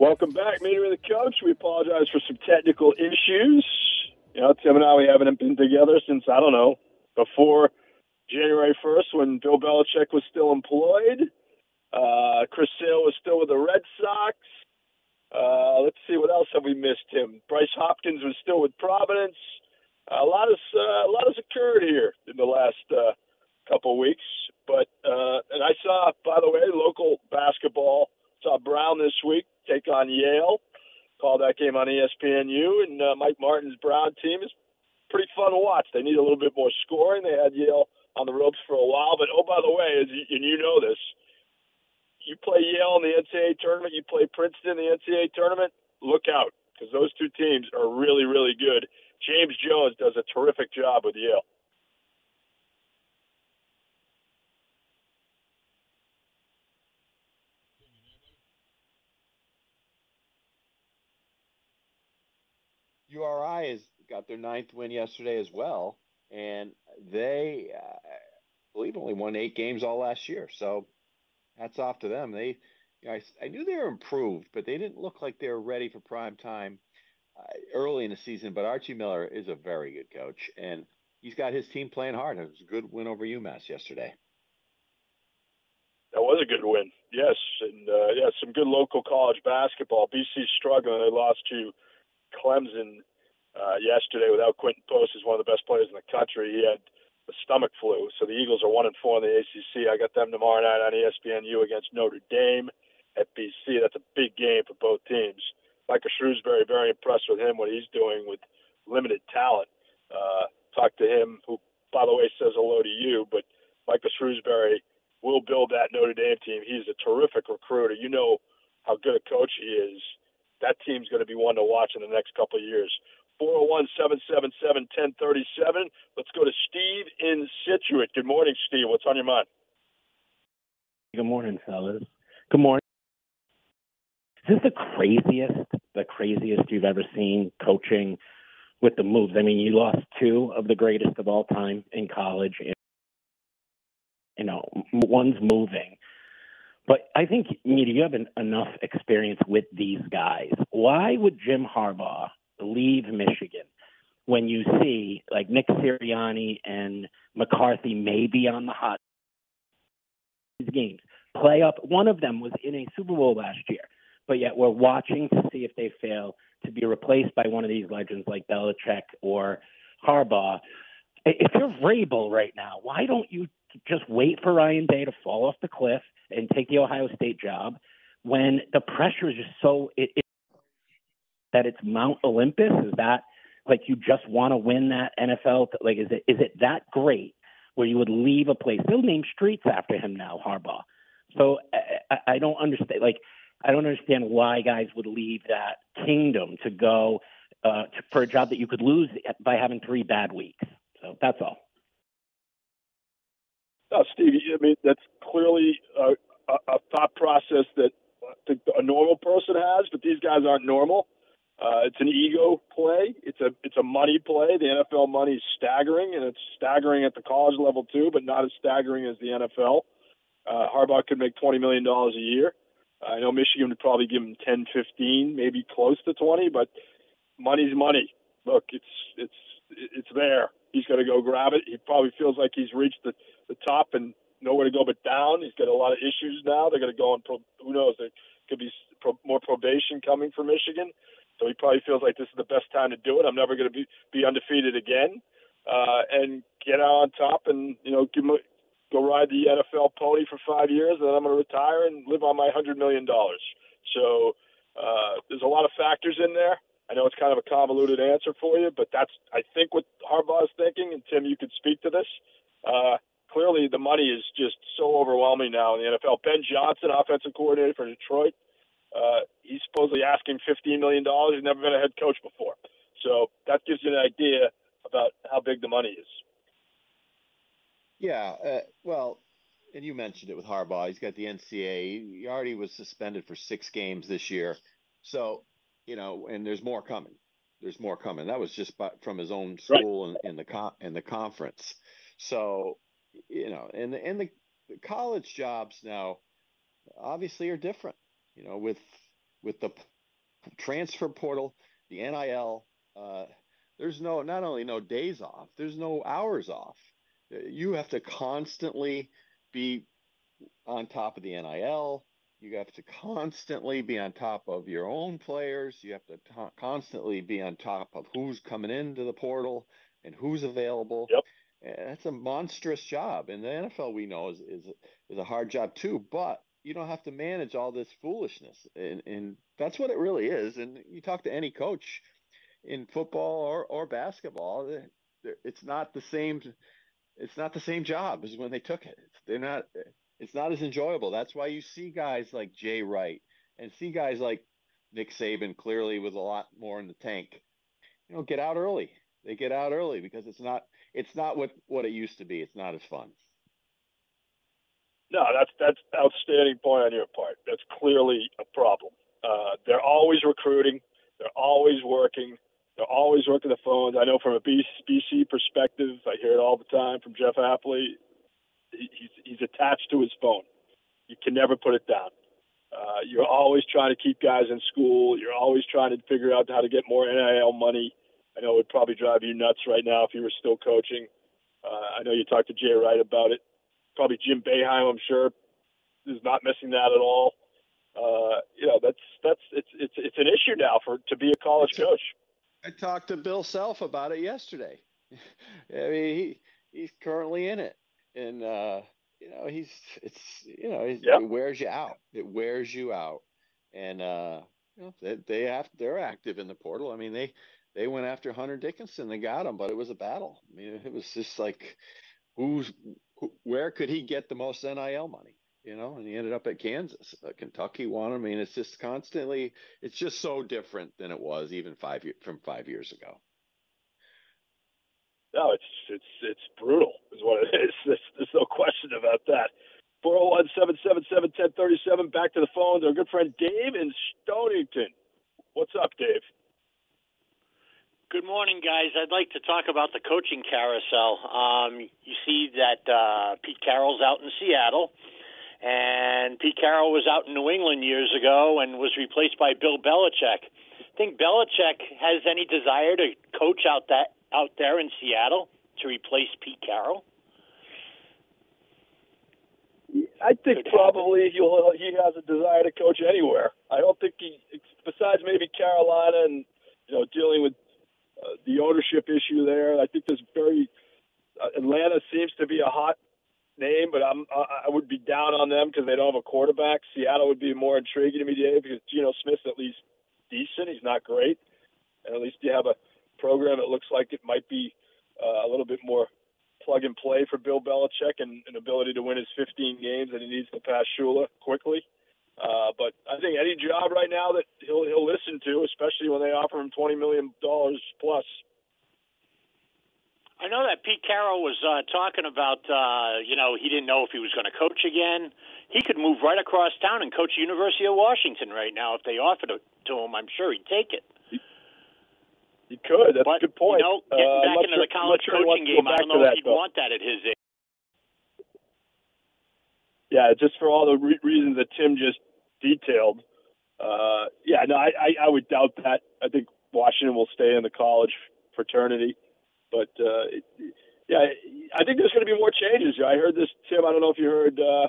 Welcome back, Meter and the Coach. We apologize for some technical issues. You know, Tim and I, we haven't been together since, I don't know, before January 1st when Bill Belichick was still employed. Uh, Chris Sale was still with the Red Sox. Uh, let's see, what else have we missed, Tim? Bryce Hopkins was still with Providence. A lot has uh, a lot has occurred here in the last uh, couple weeks. But uh, and I saw, by the way, local basketball. Saw Brown this week take on Yale. Call that game on ESPNU, and uh, Mike Martin's Brown team is pretty fun to watch. They need a little bit more scoring. They had Yale on the ropes for a while, but oh, by the way, as you, and you know this, you play Yale in the NCAA tournament, you play Princeton in the NCAA tournament. Look out, because those two teams are really, really good. James Jones does a terrific job with Yale. URI has got their ninth win yesterday as well, and they, uh, I believe, only won eight games all last year. So, hats off to them. They, you know, I, I, knew they were improved, but they didn't look like they were ready for prime time uh, early in the season. But Archie Miller is a very good coach, and he's got his team playing hard. It was a good win over UMass yesterday. That was a good win, yes, and uh, yeah, some good local college basketball. BC struggling; they lost to Clemson uh, yesterday without Quinten Post is one of the best players in the country. He had the stomach flu, so the Eagles are one and four in the ACC. I got them tomorrow night on ESPNU against Notre Dame at BC. That's a big game for both teams. Micah Shrewsberry, very impressed with him, what he's doing with limited talent. Uh, talked to him, who, by the way, says hello to you, but Micah Shrewsberry will build that Notre Dame team. He's a terrific recruiter. You know how good a coach he is that team's going to be one to watch in the next couple of years. 401 777 1037. Let's go to Steve in Scituate. Good morning, Steve. What's on your mind? Good morning, fellas. Good morning. Is this the craziest, the craziest you've ever seen coaching with the moves? I mean, you lost two of the greatest of all time in college. You know, one's moving. But I think you have an, enough experience with these guys. Why would Jim Harbaugh leave Michigan when you see like Nick Sirianni and McCarthy may be on the hot games? Play up. One of them was in a Super Bowl last year, but yet we're watching to see if they fail to be replaced by one of these legends like Belichick or Harbaugh. If you're Vrabel right now, why don't you just wait for Ryan Day to fall off the cliff and take the Ohio State job when the pressure is just so it, it, that it's Mount Olympus? Is that like you just want to win that NFL? Like, is it is it that great where you would leave a place? They'll name streets after him now, Harbaugh. So I, I don't understand. Like, I don't understand why guys would leave that kingdom to go uh, to, for a job that you could lose by having three bad weeks. So that's all. No, Steve, I mean, that's clearly a, a, thought process that a normal person has, but these guys aren't normal. Uh, it's an ego play. It's a it's a money play. The NFL money is staggering, and it's staggering at the college level too, but not as staggering as the NFL. Uh, Harbaugh could make twenty million dollars a year. I know Michigan would probably give him ten, fifteen, maybe close to twenty, but money's money. Look, it's it's it's there. He's got to go grab it. He probably feels like he's reached the the top and nowhere to go but down. He's got a lot of issues now. They're going to go on. Pro, who knows? There could be pro, more probation coming for Michigan. So he probably feels like this is the best time to do it. I'm never going to be be undefeated again, uh, and get out on top and you know give him a, ride the NFL pony for five years, and then I'm going to retire and live on my hundred million dollars. So uh, there's a lot of factors in there. I know it's kind of a convoluted answer for you, but that's I think what Harbaugh is thinking. And Tim, you could speak to this. Uh, clearly, the money is just so overwhelming now in the NFL. Ben Johnson, offensive coordinator for Detroit, uh, he's supposedly asking $15 million. He's never been a head coach before. So that gives you an idea about how big the money is. Yeah. Uh, well, and you mentioned it with Harbaugh. He's got the NCAA. He already was suspended for six games this year. So, you know, and there's more coming. There's more coming. That was just by, from his own school right. in, in the con- in the conference. So, you know, and the, and the, the college jobs now obviously are different you know, with with the transfer portal, the NIL, uh, there's no not only no days off, there's no hours off. You have to constantly be on top of the NIL. You have to constantly be on top of your own players. You have to t- constantly be on top of who's coming into the portal and who's available. Yep. And that's a monstrous job. And the NFL we know is, is is a hard job too. But you don't have to manage all this foolishness and, and that's what it really is and you talk to any coach in football or, or basketball eh, it's not the same it's not the same job as when they took it they're not it's not as enjoyable that's why you see guys like jay wright and see guys like nick saban clearly with a lot more in the tank you know get out early they get out early because it's not it's not what what it used to be it's not as fun no, that's that's outstanding point on your part. That's clearly a problem. Uh, they're always recruiting. They're always working. They're always working the phones. I know from a BC perspective, I hear it all the time from Jeff Hafley. He's he's attached to his phone. You can never put it down. Uh, you're always trying to keep guys in school. You're always trying to figure out how to get more NIL money. I know it would probably drive you nuts right now if you were still coaching. Uh, I know you talked to Jay Wright about it probably Jim Boeheim, I'm sure, is not missing that at all. Uh, you know, that's that's it's it's it's an issue now for to be a college coach. I talked to Bill Self about it yesterday. I mean, he he's currently in it, and uh, you know, he's it's you know, yep. it wears you out. It wears you out, and uh, you know, they they have they're active in the portal. I mean, they they went after Hunter Dickinson. They got him, but it was a battle. I mean, it was just like who's where could he get the most NIL money? You know, and he ended up at Kansas. Uh, Kentucky won. I mean, it's just constantly. It's just so different than it was even five years from five years ago. No, it's it's it's brutal, is what it is. There's, there's no question about that. 401 777 1037. Back to the phones. Our good friend Dave in Stonington. What's up, Dave? Good morning, guys. I'd like to talk about the coaching carousel. Um, you see that uh, Pete Carroll's out in Seattle, and Pete Carroll was out in New England years ago and was replaced by Bill Belichick. Think Belichick has any desire to coach out that out there in Seattle to replace Pete Carroll? I think probably he'll, he has a desire to coach anywhere. I don't think he, besides maybe Carolina and you know dealing with the ownership issue there. I think there's very uh, Atlanta seems to be a hot name, but I'm I would be down on them because they don't have a quarterback. Seattle would be more intriguing to me, Dave, because Geno Smith's at least decent. He's not great, and at least you have a program that looks like it might be uh, a little bit more plug and play for Bill Belichick and an ability to win his 15 games that he needs to pass Shula quickly. Uh, but I think any job right now that he'll he'll listen to, especially when they offer him twenty million dollars plus. I know that Pete Carroll was uh, talking about, uh, you know, he didn't know if he was going to coach again. He could move right across town and coach University of Washington right now if they offered it to him. I'm sure he'd take it. He, could. That's but, a good point. You know, getting uh, back into sure, the college sure coaching game, I don't know if he'd though. want that at his age yeah, just for all the re- reasons that Tim just detailed. Uh, yeah, no, I, I, I would doubt that. I think Washington will stay in the college fraternity, but uh, it, yeah, I think there's going to be more changes. I heard this, Tim. I don't know if you heard uh,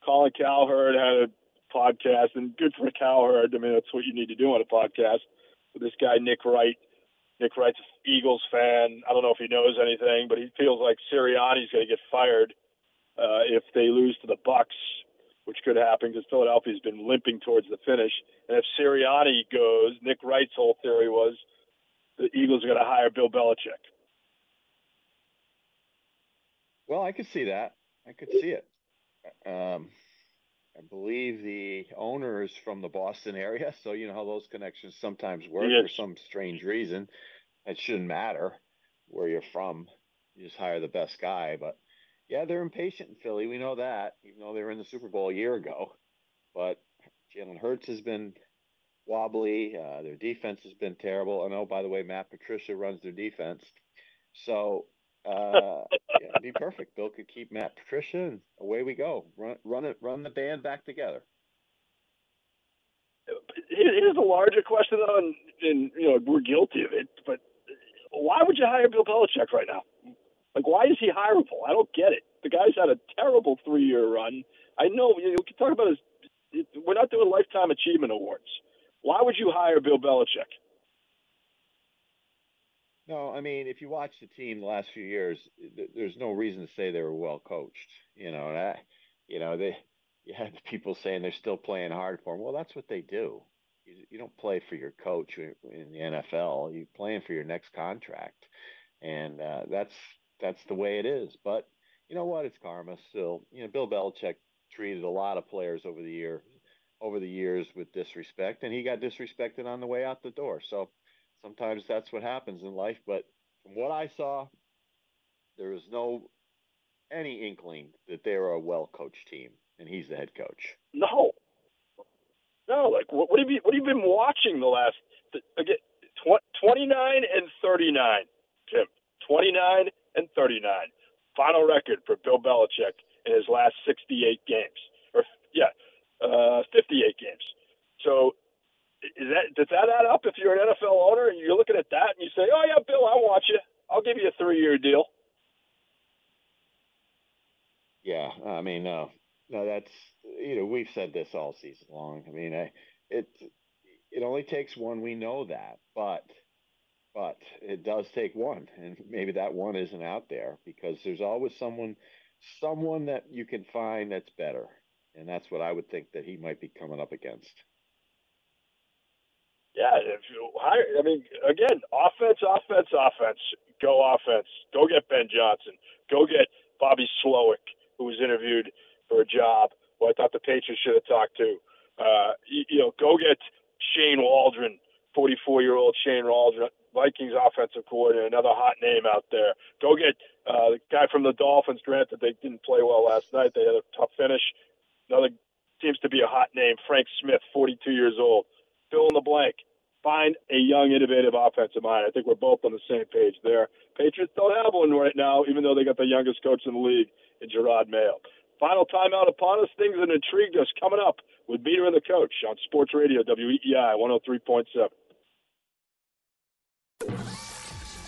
Colin Cowherd had a podcast, and good for Cowherd. I mean, that's what you need to do on a podcast. With this guy Nick Wright. Nick Wright's Eagles fan. I don't know if he knows anything, but he feels like Sirianni's going to get fired uh, if they lose to the Bucks, which could happen because Philadelphia's been limping towards the finish. And if Sirianni goes, Nick Wright's whole theory was the Eagles are going to hire Bill Belichick. Well, I could see that. I could see it. Um, I believe the owner is from the Boston area, so you know how those connections sometimes work Yes. for some strange reason. It shouldn't matter where you're from. You just hire the best guy. But yeah, they're impatient in Philly. We know that, even though they were in the Super Bowl a year ago. But Jalen Hurts has been wobbly. Uh, their defense has been terrible. And oh, by the way, Matt Patricia runs their defense. So uh, yeah, it'd be perfect. Bill could keep Matt Patricia, and away we go. Run, run it, run the band back together. Here's a larger question, though, and, and you know we're guilty of it. But why would you hire Bill Belichick right now? Like, why is he hireable? I don't get it. The guy's had a terrible three-year run. I know you know, we can talk about his. We're not doing lifetime achievement awards. Why would you hire Bill Belichick? No, I mean, if you watch the team the last few years, th- there's no reason to say they were well coached. You know, and I, you know, they you had people saying they're still playing hard for them. Well, that's what they do. You, you don't play for your coach in, in the NFL. You're playing for your next contract, and uh, that's that's the way it is. But you know what? It's karma. Still, you know, Bill Belichick treated a lot of players over the year over the years with disrespect, and he got disrespected on the way out the door. So sometimes that's what happens in life. But from what I saw, there was no any inkling that they were a well coached team, and he's the head coach. No, no. Like, what, what have you what have you been watching the last again? Tw- Twenty nine and thirty nine, Tim. Twenty nine and thirty nine. Final record for Bill Belichick in his last sixty eight games, or yeah, uh, fifty eight games. So. Is that does that add up if you're an NFL owner and you're looking at that and you say, "Oh yeah, Bill, I want you. I'll give you a three-year deal." Yeah, I mean, no, no, that's you know we've said this all season long. I mean, I, it it only takes one. We know that, but but it does take one, and maybe that one isn't out there because there's always someone someone that you can find that's better, and that's what I would think that he might be coming up against. Yeah, if you hire, I mean, again, offense, offense, offense. Go offense. Go get Ben Johnson. Go get Bobby Slowik, who was interviewed for a job who I thought the Patriots should have talked to. Uh, you, you know, go get Shane Waldron, 44-year-old Shane Waldron, Vikings offensive coordinator, another hot name out there. Go get uh, the guy from the Dolphins. Granted, they didn't play well last night. They had a tough finish. Another seems to be a hot name, Frank Smith, 42 years old fill in the blank. Find a young, innovative offensive mind. I think we're both on the same page there. Patriots don't have one right now, even though they got the youngest coach in the league in Jerod Mayo. Final timeout upon us. Things that intrigued us coming up with Meter and the Coach on Sports Radio WEEI 103.7.